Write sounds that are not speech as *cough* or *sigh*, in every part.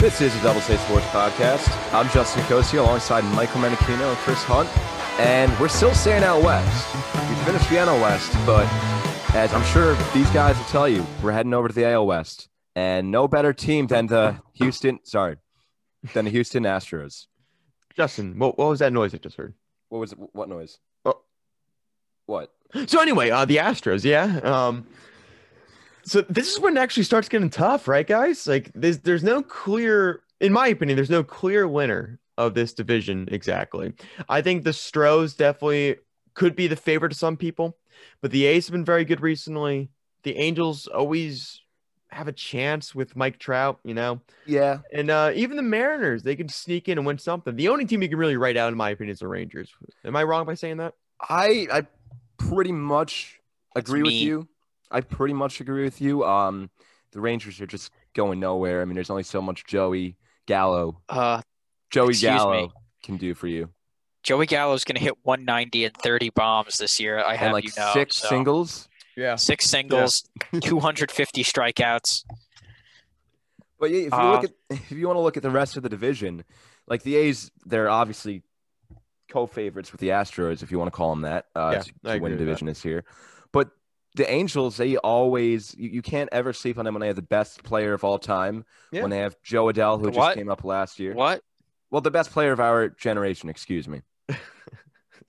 This is a Double State Sports podcast. I'm Justin Nicosia alongside Michael Menachino and Chris Hunt, and we're still staying out west. We finished the NL West, but as I'm sure these guys will tell you, we're heading over to the AL West, and no better team than the Houston. Sorry, than the Houston Astros. Justin, what, what was that noise I just heard? What was it? What noise? Oh. What? So anyway, uh, the Astros, yeah. Um, so this is when it actually starts getting tough, right, guys? Like there's there's no clear, in my opinion, there's no clear winner of this division exactly. I think the Stros definitely could be the favorite to some people, but the A's have been very good recently. The Angels always have a chance with Mike Trout, you know. Yeah, And uh, even the Mariners, they can sneak in and win something. The only team you can really write out, in my opinion, is the Rangers. Am I wrong by saying that? I I pretty much agree with you. I pretty much agree with you. Um, the Rangers are just going nowhere. I mean, there's only so much Joey Gallo, Uh, Joey Gallo me. can do for you, Joey Gallo's going to hit 190 and 30 bombs this year. I have and like you know. six so- singles. Yeah. Six singles, *laughs* 250 strikeouts. But if you Uh, look at if you want to look at the rest of the division, like the A's, they're obviously co-favorites with the Astros, if you want to call them that, uh, Yeah, to, to win with division this year. But the Angels, they always you, you can't ever sleep on them when they have the best player of all time. Yeah. When they have Jo Adell, who The just came up last year. What? Well, the best player of our generation, excuse me. *laughs*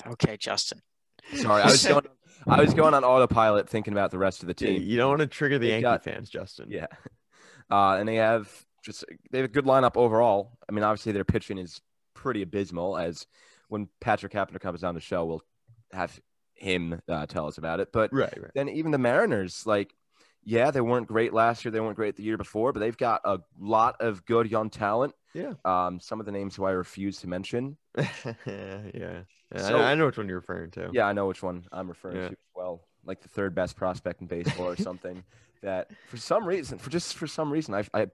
Okay, Justin. Sorry, I was going. *laughs* I was going on autopilot, thinking about the rest of the Yeah, team. you don't want to trigger the They Yankee got- fans, Justin. Yeah. *laughs* Uh, and they have just they have a good lineup overall. I mean, obviously their pitching is pretty abysmal. As when Patrick Carpenter comes on the show, we'll have him uh, tell us about it. But Right, right. then even the Mariners, like, yeah, they weren't great last year. They weren't great the year before, but they've got a lot of good young talent. Yeah. Um, some of the names who I refuse to mention. *laughs* yeah. yeah. I- So- I, know which one you're referring to. Yeah, I know which one I'm referring Yeah. to as well. Like the third best prospect in baseball or *laughs* something. that for some reason, for just for some reason, I I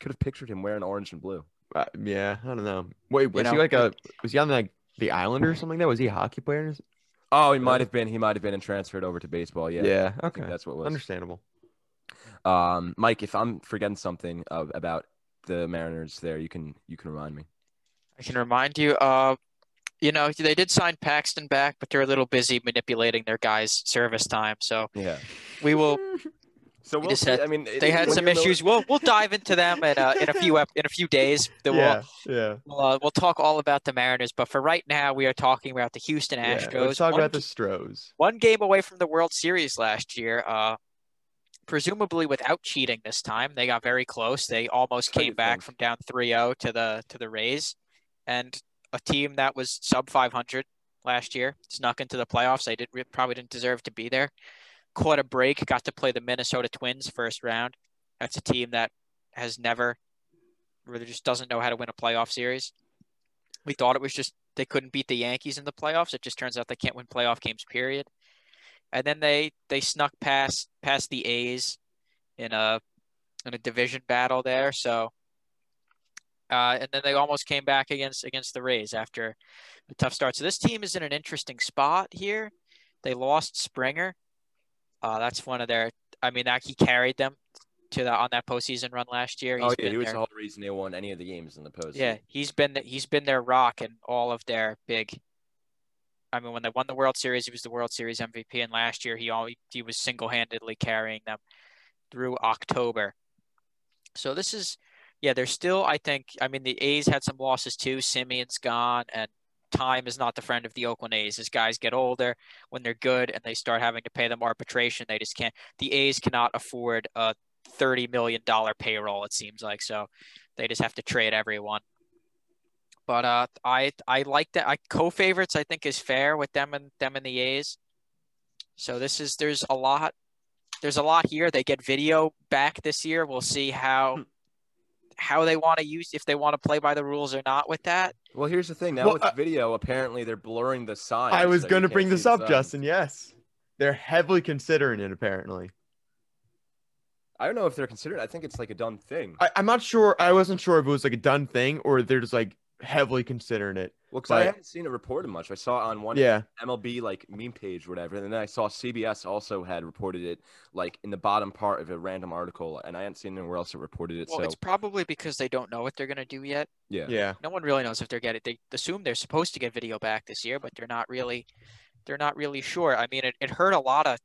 could have pictured him wearing orange and blue. Uh, yeah, I don't know. Wait, was he know, like a was he on like the island or something that? Was he a hockey player? Oh, he might have been. He might have been and transferred over to baseball. Yeah. Yeah, okay. that's what was. Understandable. Um, Mike, if I'm forgetting something uh, about the Mariners, there you can you can remind me. I can remind you, uh, you know, they did sign Paxton back, but they're a little busy manipulating their guys' service time. So Yeah. we will. *laughs* So we'll see. had- I mean, They had some issues. We'll we'll dive into them in uh, in a few ep- in a few days. *laughs* We'll Yeah, yeah. we'll, uh, we'll talk all about the Mariners. But for right now, we are talking about the Houston yeah. Astros. Let's talk One about the Stros. one game away from the World Series last year. Uh, presumably without cheating this time. They got very close. They almost came back from down 3-0 to the to the Rays, and a team that was sub 500 last year snuck into the playoffs. They did probably didn't deserve to be there. Caught a break. Got to play the Minnesota Twins first round. That's a team that has never really just doesn't know how to win a playoff series. We thought it was just they couldn't beat the Yankees in the playoffs. It just turns out they can't win playoff games. Period. And then they they snuck past past the A's in a in a division battle there. So, uh, and then they almost came back against against the Rays after a tough start. So this team is in an interesting spot here. They lost Springer. Uh, that's one of their. I mean, that he carried them to the on that postseason run last year. Oh yeah, been he was their- the whole reason they won any of the games in the postseason. yeah, he's been he's been their rock and all of their big. I mean, when they won the World Series, he was the World Series MVP, and last year he all he was single handedly carrying them through October. So this is, yeah, they're still. I think. I mean, the A's had some losses too. Semien's gone, and time is not the friend of the Oakland A's. As guys get older, when they're good and they start having to pay them arbitration, they just can't. The A's cannot afford a thirty million dollar payroll. It seems like so. They just have to trade everyone. But uh, I I like that. I co-favorites I think is fair with them and them and the A's. So this is there's a lot there's a lot here. They get video back this year. We'll see how how they want to use if they want to play by the rules or not with that. Well, here's the thing. Now Well, with uh, video, apparently they're blurring the signs. I was so going to bring this up, signs. Justin. Yes. They're heavily considering it, apparently. I don't know if they're considered. I think it's like a done thing. I, I'm not sure. I wasn't sure if it was like a done thing or they're just like heavily considering it. Well, because I haven't seen it reported much. I saw it on one Yeah, MLB like meme page, or whatever, and then I saw CBS also had reported it like in the bottom part of a random article, and I hadn't seen anywhere else that reported it. Well, so it's probably because they don't know what they're gonna do yet. yeah, yeah. No one really knows if they're getting. They assume they're supposed to get video back this year, but they're not really. They're not really sure. I mean, it, it hurt a lot of.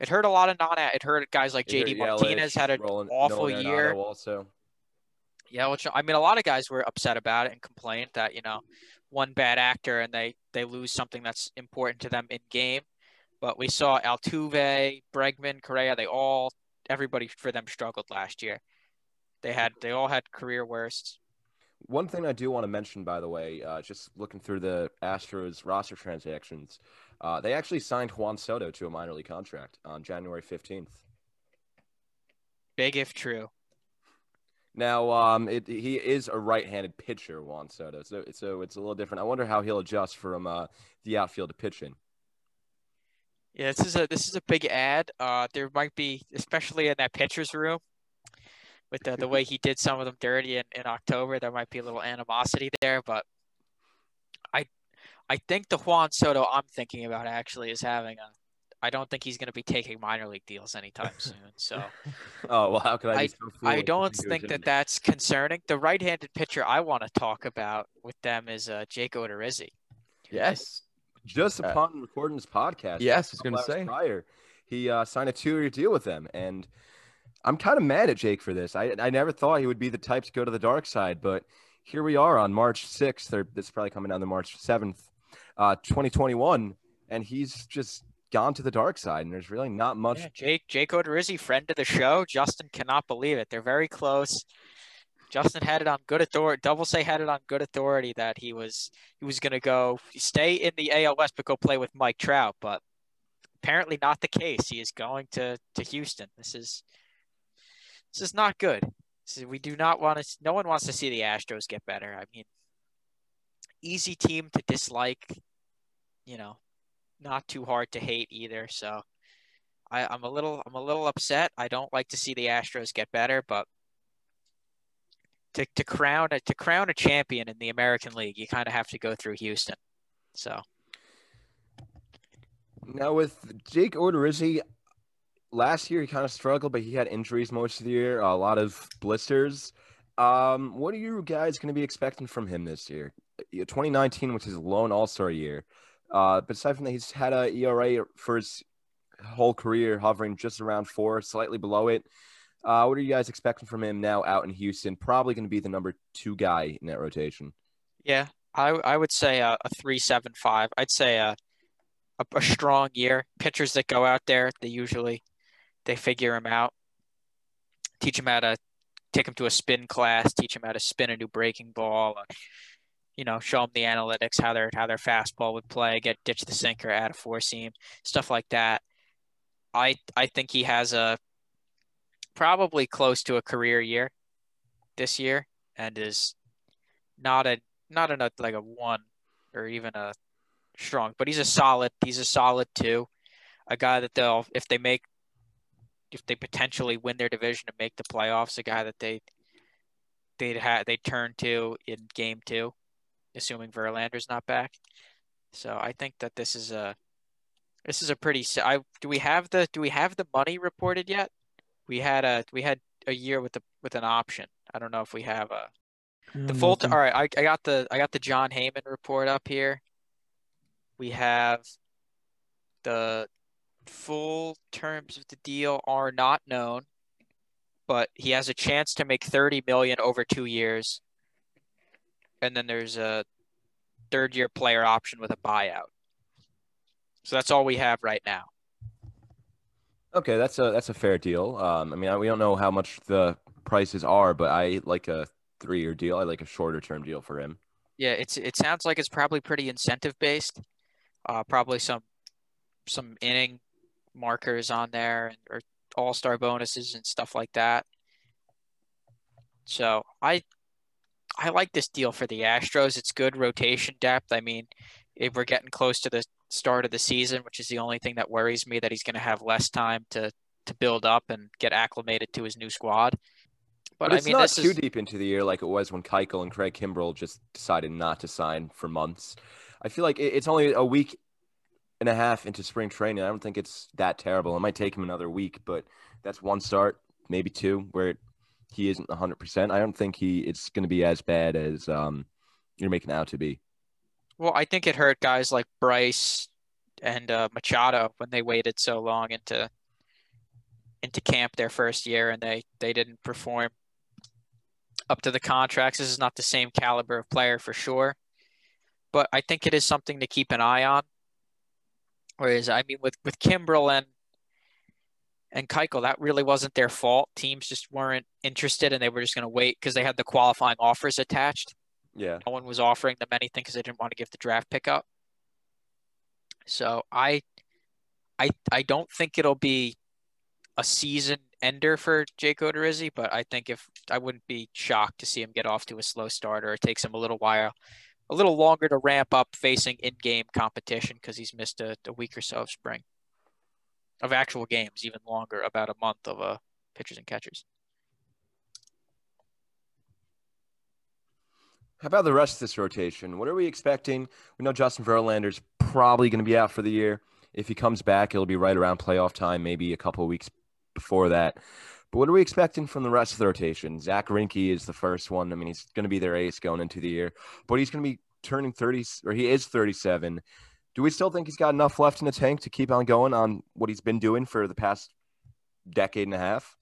It hurt a lot of non. It hurt guys like It hurt JD Yelich, Martinez had an Roland- awful Nolan year. Also, Yeah, which I mean, a lot of guys were upset about it and complained that you know, one bad actor and they they lose something that's important to them in game. But we saw Altuve, Bregman, Correa. They all, everybody for them struggled last year. They had they all had career worsts. one thing I do want to mention, by the way, uh, just looking through the Astros roster transactions, uh, they actually signed Juan Soto to a minor league contract on January fifteenth. Big if true. Now, um, it, he is a right-handed pitcher, Juan Soto, so so it's a little different. I wonder how he'll adjust from uh, the outfield to pitching. Yeah, this is a this is a big ad. Uh, there might be, especially in that pitcher's room, with the, the way he did some of them dirty in, in October, there might be a little animosity there. But I I think the Juan Soto I'm thinking about actually is having a. I don't think he's going to be taking minor league deals anytime soon. So *laughs* Oh well, how could I? Be so I don't think that that's concerning. The right-handed pitcher I want to talk about with them is uh, Jake Odorizzi. Yes. Just Uh, upon recording this podcast, Yes, I was gonna say. prior, he uh, signed a two-year deal with them, and I'm kind of mad at Jake for this. I I never thought he would be the type to go to the dark side, but here we are on March 6th, or this is probably coming down to March 7th, uh, 2021, and he's just gone to the dark side, and there's really not much. Yeah, Jake Jake Odorizzi, friend of the show. Justin cannot believe it. They're very close. Justin had it on good authority. Double say had it on good authority that he was he was gonna go stay in the AL West but go play with Mike Trout, but apparently not the case. He is going to to Houston. This is this is not good. Is, we do not want to. No one wants to see the Astros get better. I mean, easy team to dislike. You know, not too hard to hate either. So I, I'm a little I'm a little upset. I don't like to see the Astros get better, but to, to crown a to crown a champion in the American League, you kind of have to go through Houston. So Now with Jake Odorizzi, last year he kind of struggled, but he had injuries most of the year, a lot of blisters. Um, what are you guys going to be expecting from him this year? Yeah, 2019 was his lone All Star year. Uh, but aside from that, he's had a ERA for his whole career hovering just around four, slightly below it. Uh, what are you guys expecting from him now out in Houston? Probably going to be the number two guy in that rotation. yeah, I I would say a, a three seven five. I'd say a, a a strong year. Pitchers that go out there, they usually they figure him out, teach him how to take him to a spin class, teach him how to spin a new breaking ball. You know, show them the analytics, how their how their fastball would play, get ditch the sinker, add a four seam, stuff like that. I I think he has a probably close to a career year this year, and is not a not a like a one or even a strong, but he's a solid. He's a solid two, a guy that they'll if they make if they potentially win their division and make the playoffs, a guy that they they'd have they turn to in game two, assuming Verlander's not back. So I think that this is a this is a pretty. I do we have the do we have the money reported yet? We had a we had a year with the with an option. I don't know if we have a the full. T- all right, I, I got the I got the Jon Heyman report up here. We have the full terms of the deal are not known, but he has a chance to make 30 million over 2 years. And then there's a third year player option with a buyout. So that's all we have right now. Okay, that's a that's a fair deal. Um, I mean, I, we don't know how much the prices are, but I like a three-year deal. I like a shorter term deal for him. Yeah, it's it sounds like it's probably pretty incentive based. Uh, probably some some inning markers on there and or all star bonuses and stuff like that. So I I like this deal for the Astros. It's good rotation depth. I mean, if we're getting close to the start of the season, which is the only thing that worries me that he's going to have less time to to build up and get acclimated to his new squad. But, But, I it's mean, not too is deep into the year like it was when Keuchel and Craig Kimbrel just decided not to sign for months. I feel like it's only a week and a half into spring training. I don't think it's that terrible. It might take him another week, but that's one start, maybe two, where he isn't 100%. I don't think he it's going to be as bad as um, you're making out to be. well, I think it hurt guys like Bryce and uh, Machado when they waited so long into into camp their first year and they they didn't perform up to the contracts. This is not the same caliber of player for sure, but I think it is something to keep an eye on. Whereas I mean, with with Kimbrel and and Keuchel, that really wasn't their fault. Teams just weren't interested, and they were just going to wait because they had the qualifying offers attached. Yeah. No one was offering them anything because they didn't want to give the draft pick up. So I, I, I don't think it'll be a season ender for Jake Odorizzi, but I think if I wouldn't be shocked to see him get off to a slow start or it takes him a little while, a little longer to ramp up facing in-game competition because he's missed a, a week or so of spring, of actual games, even longer, about a month of uh, pitchers and catchers. How about the rest of this rotation? What are we expecting? We know Justin Verlander's probably going to be out for the year. If he comes back, it'll be right around playoff time, maybe a couple of weeks before that. But what are we expecting from the rest of the rotation? Zach Greinke is the first one. I mean, he's going to be their ace going into the year, but he's going to be turning 30, or he is 37. Do we still think he's got enough left in the tank to keep on going on what he's been doing for the past decade and a half?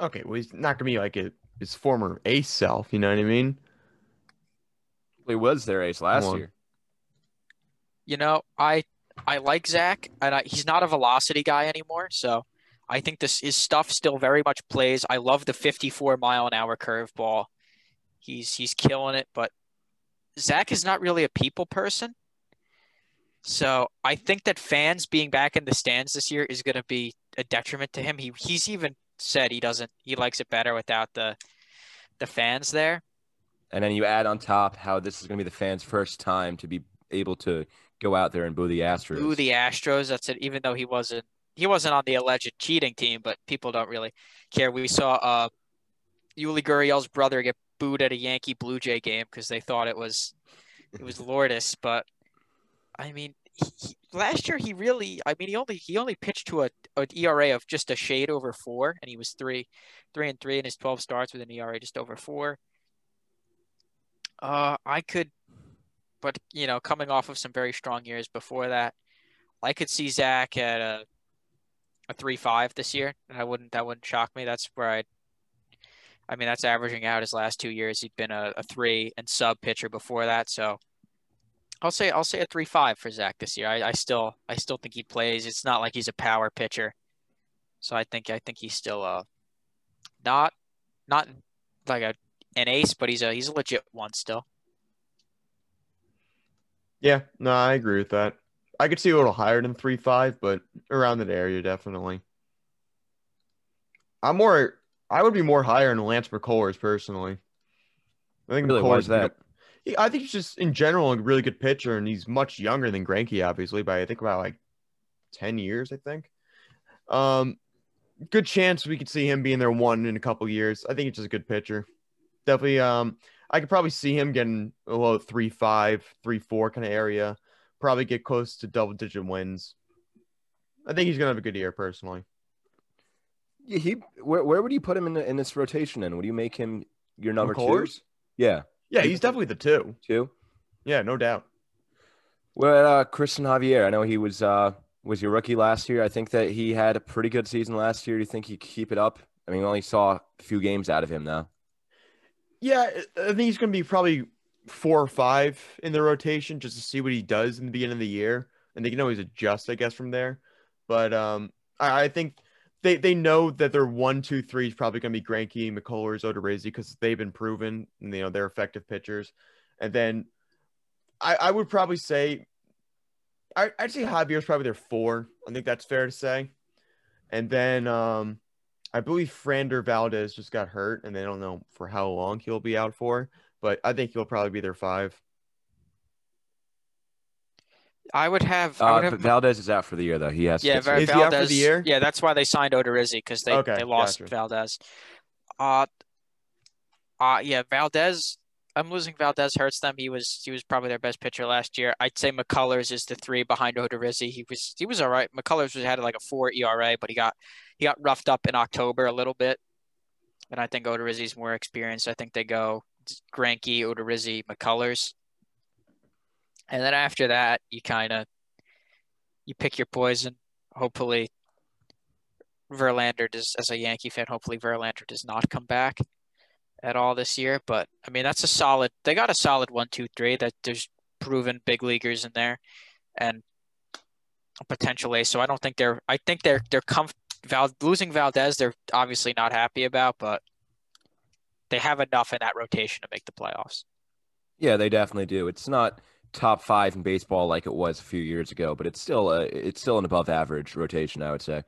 Okay, well, he's not gonna be like a, his former ace self. You know what I mean? He was their ace last Come year. You know, I I like Zach, and I, he's not a velocity guy anymore. So I think this his stuff still very much plays. I love the 54 mile an hour curveball. He's he's killing it, but Zach is not really a people person. So I think that fans being back in the stands this year is going to be a detriment to him. He he's even said he doesn't he likes it better without the the fans there. And then you add on top how this is going to be the fans' first time to be able to go out there and boo the Astros. Boo the Astros. That's it. Even though he wasn't he wasn't on the alleged cheating team, but people don't really care. We saw uh Yuli Gurriel's brother get booed at a Yankee Blue Jay game because they thought it was it was *laughs* Lourdes. But I mean, he, he- last year he really I mean he only he only pitched to a an ERA of just a shade over four, and he was three three and three in his twelve starts with an ERA just over four. Uh, I could, but you know, coming off of some very strong years before that, I could see Zach at a a three five this year, and I wouldn't that wouldn't shock me. That's where I. I mean, that's averaging out his last two years. He'd been a, a three and sub pitcher before that, so I'll say I'll say a three five for Zach this year. I, I still I still think he plays. It's not like he's a power pitcher, so I think I think he's still uh not not like a an ace, but he's a he's a legit one still. Yeah, no, I agree with that. I could see a little higher than three five, but around that area definitely. I'm more. I would be more higher than Lance McCullers personally. I think Really, why is McCullers- that? I think he's just in general a really good pitcher, and he's much younger than Greinke, obviously, by I think about like ten years. I think. Um, good chance we could see him being there one in a couple years. I think he's just a good pitcher. Definitely. Um, I could probably see him getting a low three five, three four kind of area. Probably get close to double digit wins. I think he's gonna have a good year personally. Yeah, he where where would you put him in the, in this rotation? And would you make him your number two? Yeah, Yeah, he's definitely the two. two. Yeah, no doubt. Well, uh, Christian Javier. I know he was uh was your rookie last year. I think that he had a pretty good season last year. Do you think he could keep it up? I mean, we only saw a few games out of him now. Yeah, I think he's going to be probably four or five in the rotation just to see what he does in the beginning of the year, and they can always adjust, I guess, from there. But um, I, I think they they know that their one, two, three is probably going to be Greinke, McCullers, Odorizzi because they've been proven, and, you know, they're effective pitchers. And then I, I would probably say I, I'd say Javier's probably their four. I think that's fair to say. And then um, I believe Framber Valdez just got hurt, and they don't know for how long he'll be out for. But I think he'll probably be their five. I would have. I Uh, would have but Valdez is out for the year though. He has. to Yeah, get Val- Is he out for the year? Yeah, that's why they signed Odorizzi because they, Okay, they lost gotcha. Valdez. Uh, Uh yeah, Valdez. I'm losing Valdez hurts them. He was he was probably their best pitcher last year. I'd say McCullers is the three behind Odorizzi. He was he was all right. McCullers was had like a four ERA, but he got he got roughed up in October a little bit. And I think Odorizzi's more experienced. I think they go Greinke, Odorizzi, McCullers. And then after that, you kind of you pick your poison. Hopefully, Verlander does, as a Yankee fan, hopefully Verlander does not come back at all this year. But I mean, that's a solid. They got a solid one, two, three. That there's proven big leaguers in there, and potential ace. So I don't think they're. I think they're they're comf- Val losing Valdez. They're obviously not happy about, but they have enough in that rotation to make the playoffs. Yeah, they definitely do. It's not top five in baseball like it was a few years ago, but it's still a it's still an above average rotation, I would say.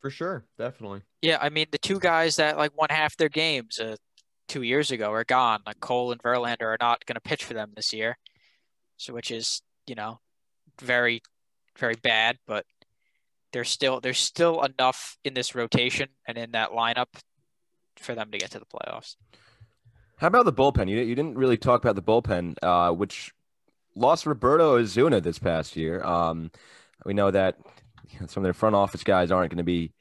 For sure, definitely. Yeah, I mean the two guys that like won half their games uh, two years ago are gone. Like Cole and Verlander are not going to pitch for them this year, so which is you know very very bad. But there's still there's still enough in this rotation and in that lineup for them to get to the playoffs. How about the bullpen? You, you didn't really talk about the bullpen, uh, which lost Roberto Osuna this past year. Um, we know that some of their front office guys aren't going to be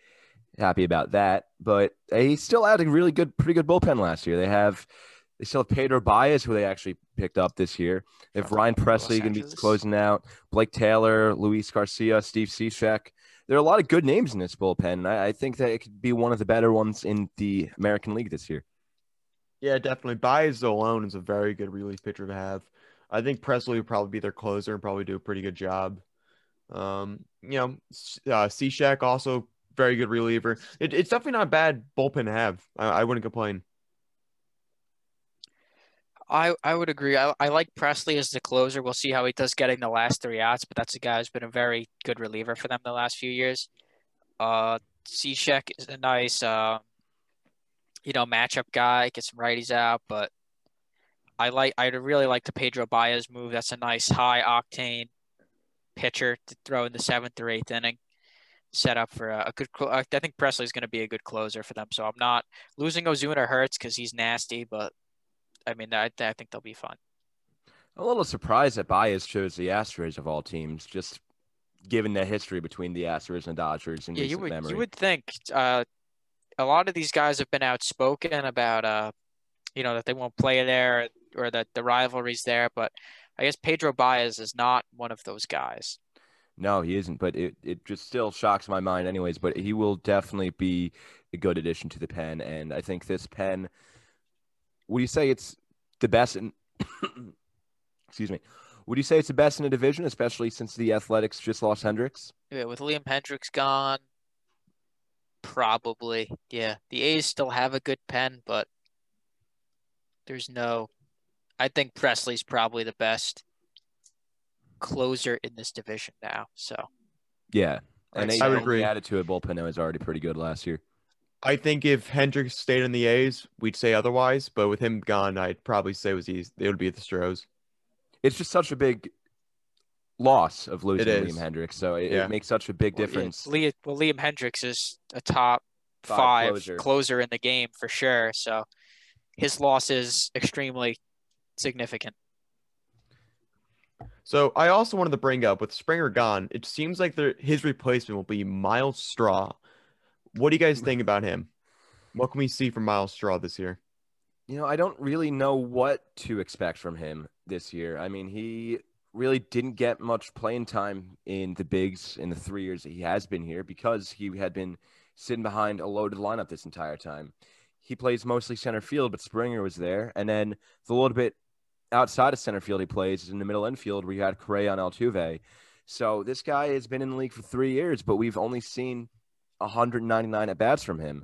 happy about that, but he still had a really good, pretty good bullpen last year. They have, they still have Pedro Baez, who they actually picked up this year. They have Ryan Pressly going to be closing out, Blake Taylor, Luis Garcia, Steve Cishek. There are a lot of good names in this bullpen, and I, I think that it could be one of the better ones in the American League this year. Yeah, definitely. Baez alone is a very good relief pitcher to have. I think Pressly would probably be their closer and probably do a pretty good job. Um, you know, uh, Cishek also very good reliever. It, it's definitely not bad bullpen to have. I, I wouldn't complain. I, I would agree. I, I like Pressly as the closer. We'll see how he does getting the last three outs, but that's a guy who's been a very good reliever for them the last few years. Uh, Cishek is a nice, uh, you know, matchup guy, get some righties out, but I like I really like the Pedro Baez move. That's a nice high octane pitcher to throw in the seventh or eighth inning. Set up for a, a good. I think Pressly's going to be a good closer for them. So I'm not losing Osuna hurts because he's nasty, but I mean I, I think they'll be fun. A little surprised that Baez chose the Astros of all teams, just given the history between the Astros and Dodgers in yeah, recent you would memory. you would think uh, a lot of these guys have been outspoken about uh, you know that they won't play there or that the rivalry's there, but I guess Pedro Baez is not one of those guys. No, he isn't, but it, it just still shocks my mind, anyways. But he will definitely be a good addition to the pen. And I think this pen, would you say it's the best in, *coughs* excuse me, would you say it's the best in the division, especially since the Athletics just lost Hendriks? Yeah, with Liam Hendriks gone, probably. Yeah, the A's still have a good pen, but there's no I think Pressly's probably the best closer in this division now. So yeah, and I would agree. Added to a bullpen that was already pretty good last year. I think if Hendriks stayed in the A's, we'd say otherwise. But with him gone, I'd probably say it was easy. It would be the Stros. It's just such a big loss of losing It Liam. Hendriks, so it, Yeah. it makes such a big Well, yeah, difference. Well, Liam Hendriks is a top Five five, closer. closer. in the game for sure. So his loss is extremely significant. So I also wanted to bring up with Springer gone, it seems like the, his replacement will be Myles Straw. What do you guys think about him? What can we see from Myles Straw this year? You know, I don't really know what to expect from him this year. I mean, he really didn't get much playing time in the bigs in the three years that he has been here because he had been sitting behind a loaded lineup this entire time. He plays mostly center field, but Springer was there. And then the little bit outside of center field he plays is in the middle infield where you had Correa and Altuve. So this guy has been in the league for three years, but we've only seen 199 at bats from him.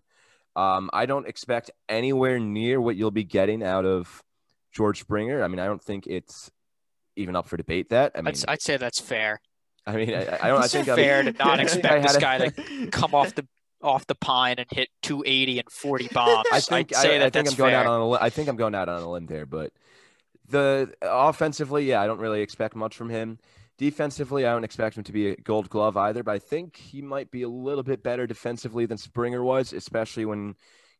Um, I don't expect anywhere near what you'll be getting out of George Springer. I mean, I don't think it's even up for debate. That I mean, I'd, I'd say that's fair. I mean, I, I don't. I think fair to not *laughs* expect I this guy a- to come off the off the pine and hit 280 and 40 *laughs* bombs. I think I'd say I, that I think I'm going fair. out on a li- I think I'm going out on a limb there, but the offensively, yeah, I don't really expect much from him. Defensively, I don't expect him to be a Gold Glove either, but I think he might be a little bit better defensively than Springer was, especially when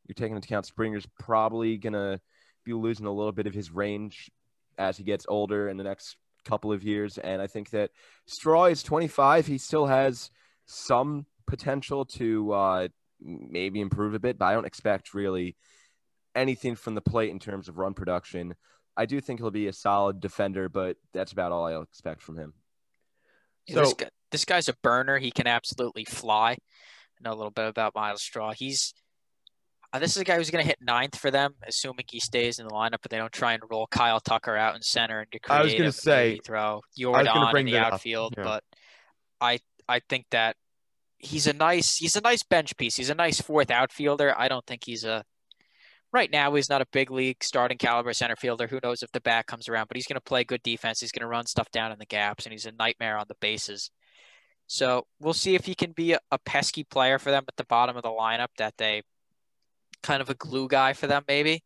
you're taking into account Springer's probably gonna be losing a little bit of his range as he gets older in the next couple of years. And I think that Straw is 25. He still has some potential to uh, maybe improve a bit, but I don't expect really anything from the plate in terms of run production. I do think he'll be a solid defender, but that's about all I'll expect from him. So this, guy, this guy's a burner. He can absolutely fly. I know a little bit about Myles Straw. He's uh, this is a guy who's going to hit ninth for them, assuming he stays in the lineup, but they don't try and roll Kyle Tucker out in center and get creative. I was going to say throw Yordan in the outfield, yeah. but I I think that he's a nice he's a nice bench piece. He's a nice fourth outfielder. I don't think he's a right now he's not a big league starting caliber center fielder. Who knows if the bat comes around, but he's going to play good defense. He's going to run stuff down in the gaps, and he's a nightmare on the bases. So we'll see if he can be a, a pesky player for them at the bottom of the lineup. That they kind of a glue guy for them, maybe.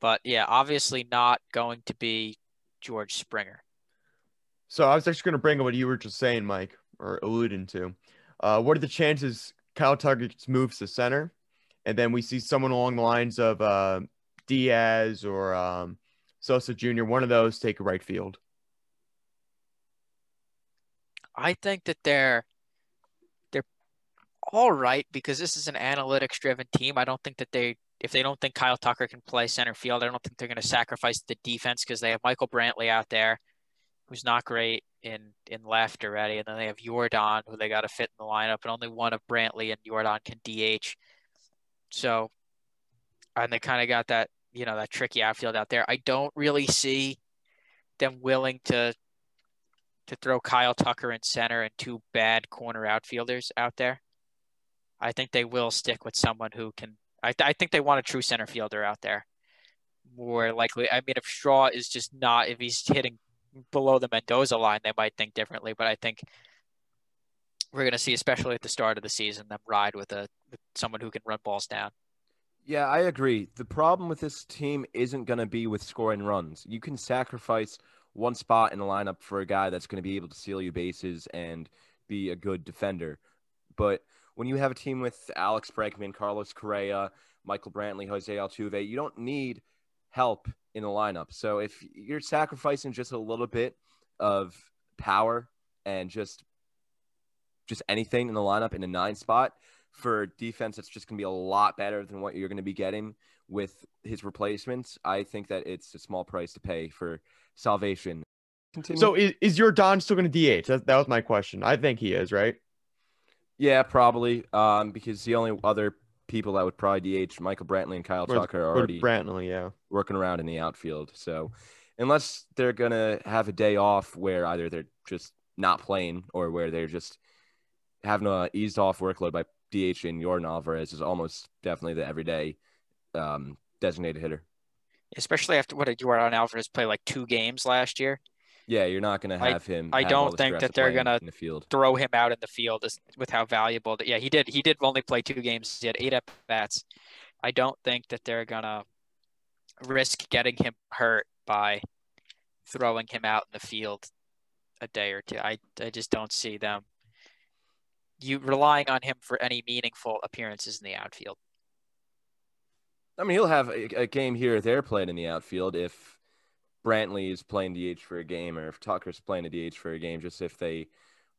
But yeah, obviously not going to be George Springer. So I was actually going to bring up what you were just saying, Mike, or alluding to. Uh, what are the chances Kyle Tucker moves to center, and then we see someone along the lines of uh, Diaz or um, Sosa Jr. One of those take a right field. I think that they're they're all right because this is an analytics driven team. I don't think that they if they don't think Kyle Tucker can play center field, I don't think they're going to sacrifice the defense because they have Michael Brantley out there, who's not great in in left already, and then they have Yordan, who they got to fit in the lineup, and only one of Brantley and Yordan can DH. So, and they kind of got that you know that tricky outfield out there. I don't really see them willing to to throw Kyle Tucker in center and two bad corner outfielders out there. I think they will stick with someone who can. I, I think they want a true center fielder out there. More likely, I mean, if Straw is just not, if he's hitting below the Mendoza line, they might think differently. But I think we're going to see, especially at the start of the season, them ride with a with someone who can run balls down. Yeah, I agree. The problem with this team isn't going to be with scoring runs. You can sacrifice one spot in the lineup for a guy that's going to be able to steal you bases and be a good defender. But when you have a team with Alex Bregman, Carlos Correa, Michael Brantley, Jose Altuve, you don't need help in the lineup. So if you're sacrificing just a little bit of power and just just anything in the lineup in a nine spot for defense that's just going to be a lot better than what you're going to be getting with his replacements, I think that it's a small price to pay for salvation. Continue. So is, is Don still going to DH? That, that was my question. I think he is, right? Yeah, probably. Um, because the only other people that would probably DH Michael Brantley and Kyle Tucker are already Brantley, yeah, working around in the outfield. So unless they're gonna have a day off where either they're just not playing or where they're just having a eased off workload by DH and Yordan Alvarez is almost definitely the everyday um, designated hitter. Especially after what did Yordan Alvarez play like two games last year? Yeah, you're not going to have I, him. I don't think that they're going to the throw him out in the field with how valuable that. Yeah, he did. He did only play two games. He had eight at bats. I don't think that they're going to risk getting him hurt by throwing him out in the field a day or two. I I just don't see them you relying on him for any meaningful appearances in the outfield. I mean, he'll have a, a game here or there playing in the outfield if Brantley is playing DH for a game or if Tucker's playing a DH for a game, just if they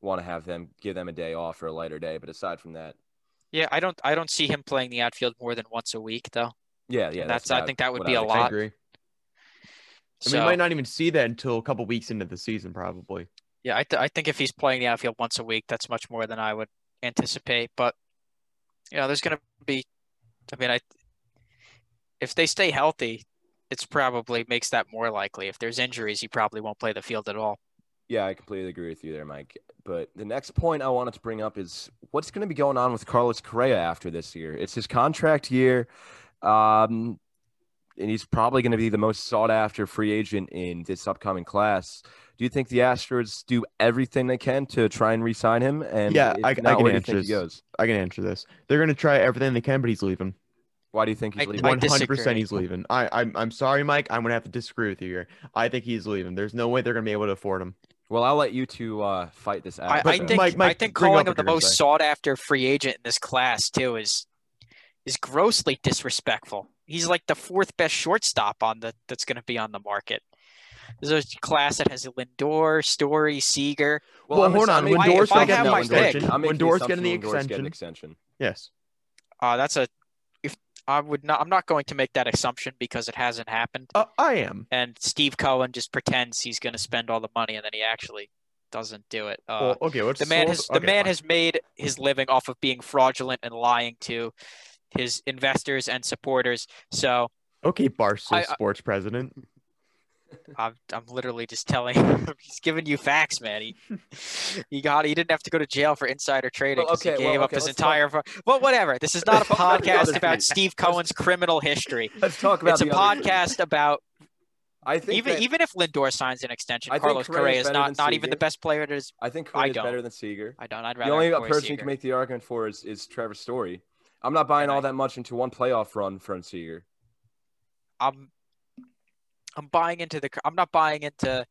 want to have them give them a day off or a lighter day. But aside from that, yeah, I don't I don't see him playing the outfield more than once a week though. Yeah, yeah, that's, that's I think that would be a lot. I agree. I mean, we might not even see that until a couple weeks into the season, probably. Yeah, I, th- I think if he's playing the outfield once a week, that's much more than I would anticipate. But you know, there's going to be. I mean, I if they stay healthy, it's probably makes that more likely. If there's injuries, he probably won't play the field at all. Yeah, I completely agree with you there, Mike. But the next point I wanted to bring up is what's going to be going on with Carlos Correa after this year. It's his contract year, um, and he's probably going to be the most sought after free agent in this upcoming class. Do you think the Astros do everything they can to try and re-sign him? And yeah, I, not, I can answer this. I can answer this. They're going to try everything they can, but he's leaving. Why do you think he's leaving? One hundred percent, he's leaving. I, I'm, I'm sorry, Mike. I'm gonna have to disagree with you here. I think he's leaving. There's no way they're gonna be able to afford him. Well, I'll let you two uh, fight this out. I, I think, Mike, Mike, I think calling him the most say. sought after free agent in this class too is is grossly disrespectful. He's like the fourth best shortstop on the that's going to be on the market. There's a class that has Lindor, Story, Seager. Well, I'm hold ex- on. I'm When making Doors the don't assumption have that my Lindor's- pick. I'm making When Doors getting the assumption Lindor's getting extension. extension. Yes. Uh, that's a if I would not. I'm not going to make that assumption because it hasn't happened. Uh, I am. And Steve Cohen just pretends he's going to spend all the money, and then he actually doesn't do it. Uh, Well, okay. The man has the man fine. has made his living off of being fraudulent and lying to his investors and supporters. So Okay, Barstool Sports president. I'm I'm literally just telling *laughs* him. he's giving you facts, man. He he got he didn't have to go to jail for insider trading Well, okay, he well, gave up his talk- entire. fu- Well, whatever. This is not a *laughs* Let's talk about the podcast about. Steve Cohen's criminal history. *laughs* Let's talk about It's a other thing. podcast about I think even that- even if Lindor signs an extension, I Carlos Correa is not not even the best player. That is, I think I Correa's don't. better than Seager. I don't. I'd rather. The only person you can make the argument for is, is Trevor Story. I'm not buying And all I- that much into one playoff run from Seager. I'm I'm buying into the I'm not buying into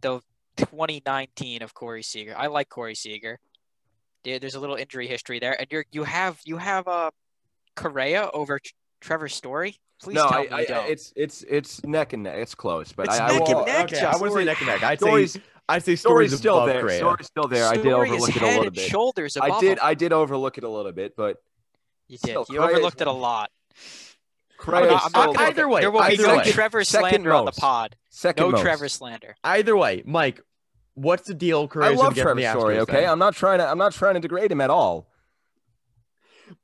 the 2019 of Corey Seager. I like Corey Seager. There- There's a little injury history there, and you're you have you have uh, Correa over Tr- Trevor Story. Please no, tell I, me I, don't. it's it's it's neck and neck. It's close, but It's I, I neck will- and neck, okay, I wouldn't say neck and neck. I'd say Story's, I'd say Story's stories still above there. Correa. Story's still there. I did Story is overlook it a little bit. shoulders above I did him. I did overlook it a little bit, but You did. still, you Correa is- overlooked it a lot. Correa I'm not, I'm not Either way, there will be either no way. Trevor Second slander on the pod. second No most. Trevor slander. Either way, Mike, what's the deal? I Correa's love gonna get from Trevor the Story. Astros Okay, then? I'm not trying to I'm not trying to degrade him at all.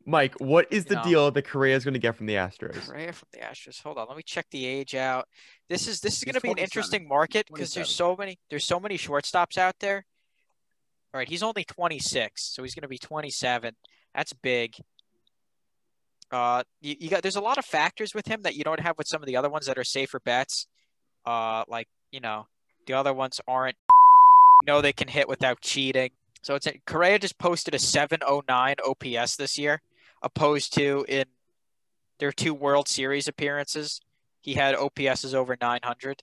Mike, what is the No. deal that Correa's going to get from the Astros? Correa from the Astros. Hold on, let me check the age out. This is this is going to be an interesting market because there's so many there's so many shortstops out there. All right, he's only 26, so he's going to be 27. That's big. Uh, you, you got there's a lot of factors with him that you don't have with some of the other ones that are safer bets. Uh, like you know, the other ones aren't. know they can hit without cheating. So it's Correa just posted a 709 OPS this year, opposed to in their two World Series appearances. He had OPSs over 900.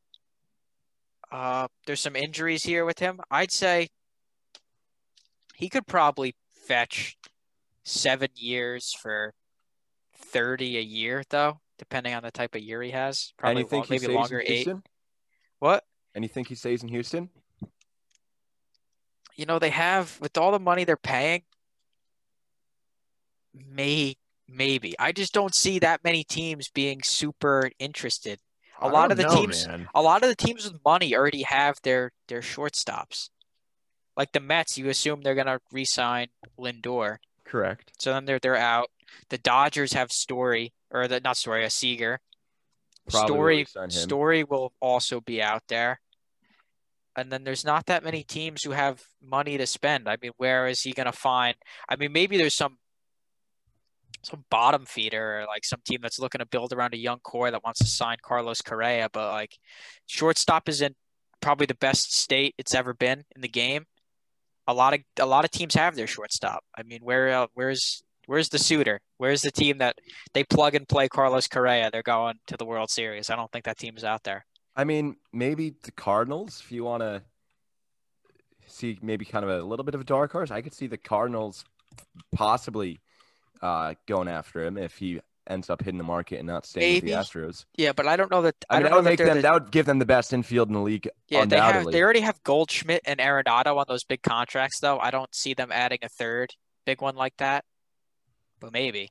Uh, there's some injuries here with him. I'd say he could probably fetch seven years for 30 a year, though, depending on the type of year he has. and Probably you think he maybe stays longer in eight. Houston? What? And you think he stays in Houston? you know, they have with all the money they're paying, may maybe. I just don't see that many teams being super interested. A I lot of the know, teams man. a lot of the teams with money already have their their shortstops. Like the Mets, you assume they're gonna re-sign Lindor. Correct. So then they're they're out. The Dodgers have Story or the not Story, a Seager. Probably Story. Story will also be out there. And then there's not that many teams who have money to spend. I mean, where is he gonna find? I mean, maybe there's some some bottom feeder or like some team that's looking to build around a young core that wants to sign Carlos Correa, but like shortstop is in probably the best state it's ever been in the game. A lot of a lot of teams have their shortstop. I mean, where uh, where's where's the suitor? Where's the team that they plug and play Carlos Correa? They're going to the World Series. I don't think that team's out there. I mean, maybe the Cardinals, if you want to see maybe kind of a little bit of a dark horse, I could see the Cardinals possibly uh, going after him if he ends up hitting the market and not staying Maybe. with the Astros. Yeah, but I don't know that. I, I, mean, that would make them. the- That would give them the best infield in the league. Yeah, they have. They already have Goldschmidt and Arenado on those big contracts, though. I don't see them adding a third big one like that. But maybe.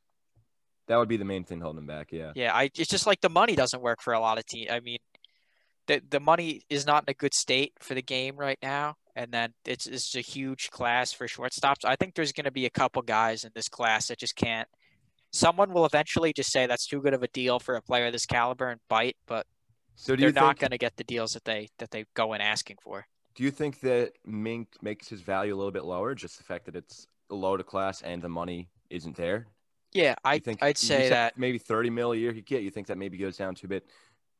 That would be the main thing holding them back. Yeah. Yeah, I. It's just like the money doesn't work for a lot of teams. I mean, the the money is not in a good state for the game right now, and then it's it's a huge class for shortstops. I think there's going to be a couple guys in this class that just can't. Someone will eventually just say that's too good of a deal for a player of this caliber and bite, but So do they're not think? going to get the deals that they that they go in asking for. Do you think that Mink makes his value a little bit lower? Just the fact that it's a low to class and the money isn't there. Yeah, I You think I'd say that. maybe thirty mil a year he get. You think that maybe goes down to a bit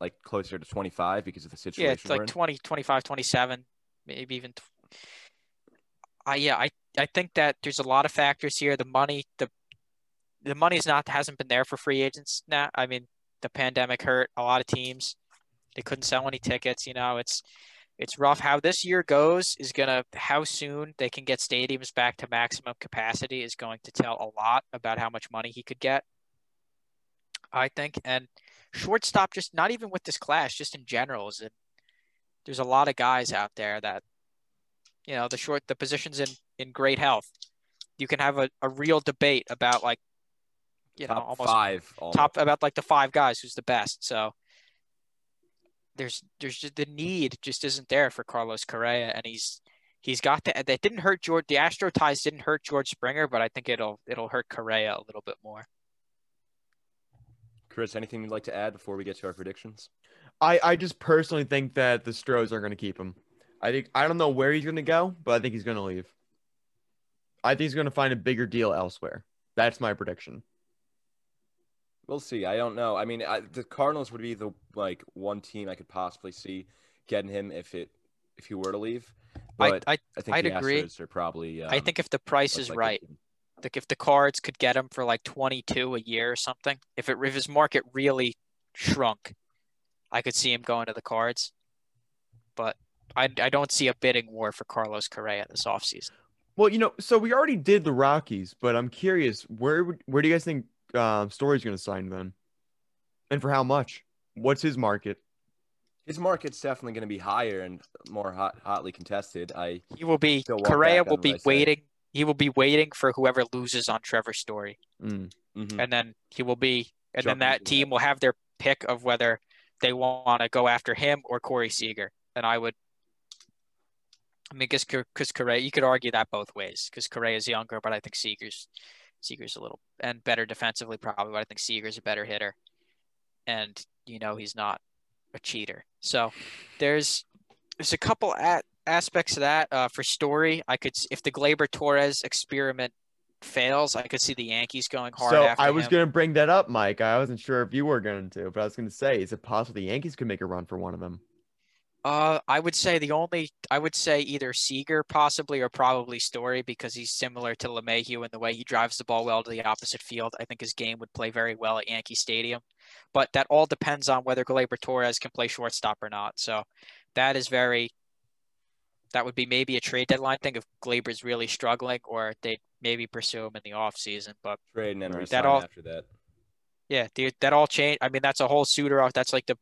like closer to twenty five because of the situation. Yeah, it's like in? 20, 25, 27, maybe even. Tw- I yeah, I I think that there's a lot of factors here. The money, the the money's not hasn't been there for free agents now. I mean, the pandemic hurt a lot of teams. They couldn't sell any tickets. You know, it's it's rough. How this year goes is gonna how soon they can get stadiums back to maximum capacity is going to tell a lot about how much money he could get. I think, and shortstop just not even with this class, just in general, is it? There's a lot of guys out there that, you know, the short the positions in in great health. You can have a, a real debate about like, you top know, almost five. almost. top about like the five guys who's the best. So there's there's just the need just isn't there for Carlos Correa, and he's he's got the that didn't hurt George. The Astro ties didn't hurt George Springer, but I think it'll it'll hurt Correa a little bit more. Chris, anything you'd like to add before we get to our predictions? I, I just personally think that the Stros are going to keep him. I think I don't know where he's going to go, but I think he's going to leave. I think he's going to find a bigger deal elsewhere. That's my prediction. We'll see. I don't know. I mean, I, the Cardinals would be the like one team I could possibly see getting him if it if he were to leave. But I, I I think I'd the agree. Astros are probably. Um, I think if the price is like right, like if the Cards could get him for like 22 a year or something, if it if his market really shrunk, I could see him going to the Cards. But I I don't see a bidding war for Carlos Correa this offseason. Well, you know, so we already did the Rockies, but I'm curious where where do you guys think uh, Story's going to sign then, and for how much? What's his market? his market's definitely going to be higher and more hot, hotly contested. I He will be Still Correa will be what I waiting. He will be waiting for whoever loses on Trevor Story, Mm. mhm. and then he will be, and Jump then that into that. team will have their pick of whether they want to go after him or Corey Seager. And I would, I mean, because because Correa, you could argue that both ways because Correa is younger, but I think Seager's Seager's a little and better defensively probably, but I think Seager's a better hitter, and you know he's not a cheater. So there's there's a couple at aspects of that uh, for Story. I could if the Gleyber Torres experiment fails, I could see the Yankees going hard. So I was going to bring that up, Mike. I wasn't sure if you were going to, but I was going to say, is it possible the Yankees could make a run for one of them? Uh, I would say the only I would say either Seager possibly or probably Story because he's similar to LeMahieu in the way he drives the ball well to the opposite field. I think his game would play very well at Yankee Stadium, but that all depends on whether Gleyber Torres can play shortstop or not. So that is very that would be maybe a trade deadline thing if Gleyber's really struggling, or they'd maybe pursue him in the offseason. But trade and. That all- after that. yeah, dude, that all changed. I mean, that's a whole suitor off. That's like the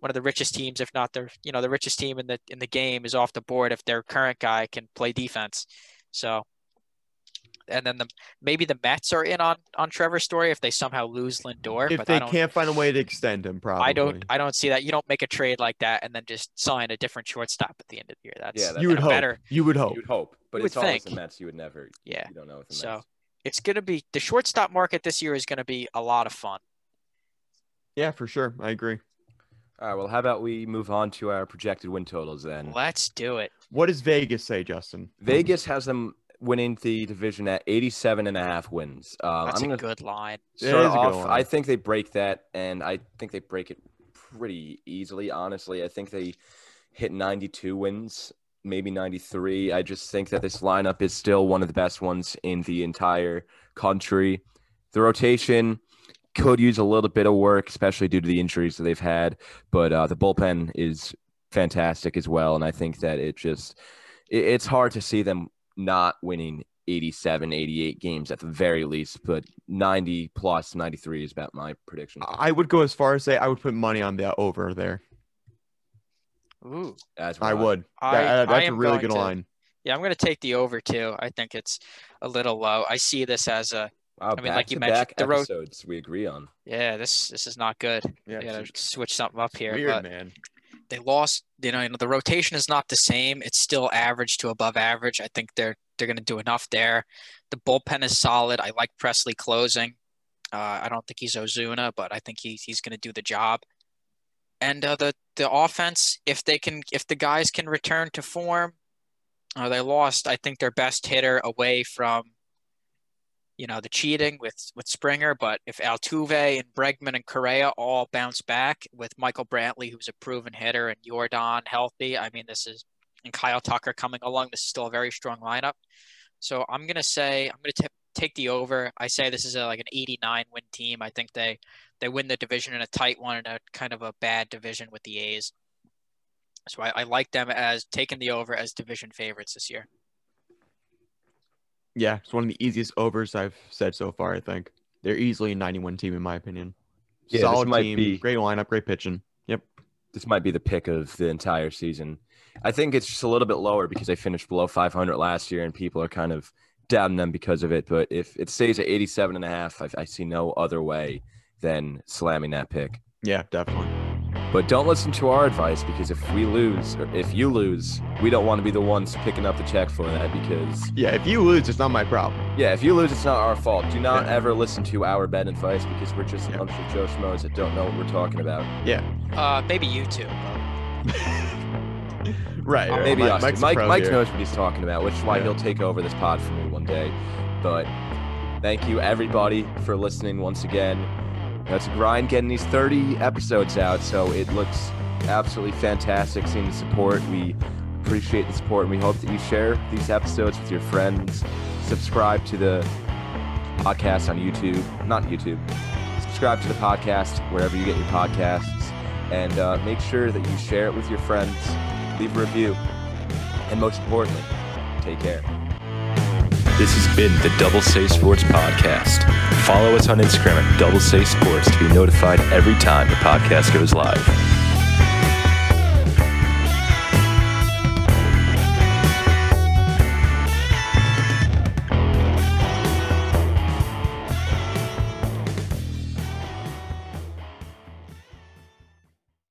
one of the richest teams, if not the you know the richest team in the in the game is off the board if their current guy can play defense. So, and then the maybe the Mets are in on on Trevor Story if they somehow lose Lindor. If but they I don't, can't find a way to extend him, probably. I don't, I don't see that. You don't make a trade like that and then just sign a different shortstop at the end of the year. That's Yeah, You would and a hope. better. You would hope. You'd hope, but You it's would always think. the Mets. You would never. Yeah. You don't know with the So Mets. it's gonna be the shortstop market this year is gonna be a lot of fun. Yeah, for sure. I agree. All right. Well, how about we move on to our projected win totals then? Let's do it. What does Vegas say, Justin? Vegas has them winning the division at 87 and a half wins. Um, That's I'm a going to good line. It start is a good off. one. I think they break that, and I think they break it pretty easily. Honestly, I think they hit 92 wins, maybe 93. I just think that this lineup is still one of the best ones in the entire country. The rotation could use a little bit of work, especially due to the injuries that they've had. But uh, the bullpen is fantastic as well, and I think that it just it, it's hard to see them not winning 87, 88 games at the very least. But 90 plus 93 is about my prediction. I would go as far as say I would put money on the over there. Ooh. As I well. would. I- That- that's a really good to- line. Yeah, I'm going to take the over too. I think it's a little low. I see this as a Wow, I mean, like you back-to-back mentioned, the road- episodes we agree on. yeah. This this is not good. Yeah, Yeah, it's switch something up here. weird, but man. they lost. You know, you know, the rotation is not the same. It's still average to above average. I think they're they're going to do enough there. The bullpen is solid. I like Pressly closing. Uh, I don't think he's Osuna, but I think he, he's going to do the job. And uh, the the offense, if they can, if the guys can return to form, uh, they lost. I think their best hitter away from, you know, the cheating with with Springer. But if Altuve and Bregman and Correa all bounce back with Michael Brantley, who's a proven hitter, and Jordan healthy, I mean, this is and Kyle Tucker coming along. This is still a very strong lineup. So I'm gonna say I'm gonna t- take the over. I say this is a, like an 89 win team. I think they they win the division in a tight one in a kind of a bad division with the A's. So I, I like them as taking the over as division favorites this year. Yeah, it's one of the easiest overs I've said so far. I think they're easily a 91 team in my opinion. Yeah, solid might team, be- great lineup, great pitching. Yep. this might be the pick of the entire season. I think it's just a little bit lower because they finished below 500 last year and people are kind of doubting them because of it. But if it stays at 87 and a half, I, I see no other way than slamming that pick. Yeah, definitely. But don't listen to our advice because if we lose, or if you lose, we don't want to be the ones picking up the check for that because, Yeah, if you lose, it's not my problem. yeah, if you lose, it's not our fault. Do not Yeah. ever listen to our bad advice because we're just a Yeah. bunch of Joe Schmoes that don't know what we're talking about. Yeah. Uh, maybe you too. *laughs* Right. right. Maybe Mike- us. Mike's a Mike, Mike knows what he's talking about, which is why Yeah. he'll take over this pod for me one day. But thank you, everybody, for listening once again. It's a grind getting these 30 episodes out, so it looks absolutely fantastic seeing the support. We appreciate the support, and we hope that you share these episodes with your friends. Subscribe to the podcast on YouTube, not YouTube. Subscribe to the podcast wherever you get your podcasts, and uh, make sure that you share it with your friends. Leave a review, and most importantly, take care. This has been the Double Say Sports Podcast. Follow us on Instagram at Double Say Sports to be notified every time the podcast goes live.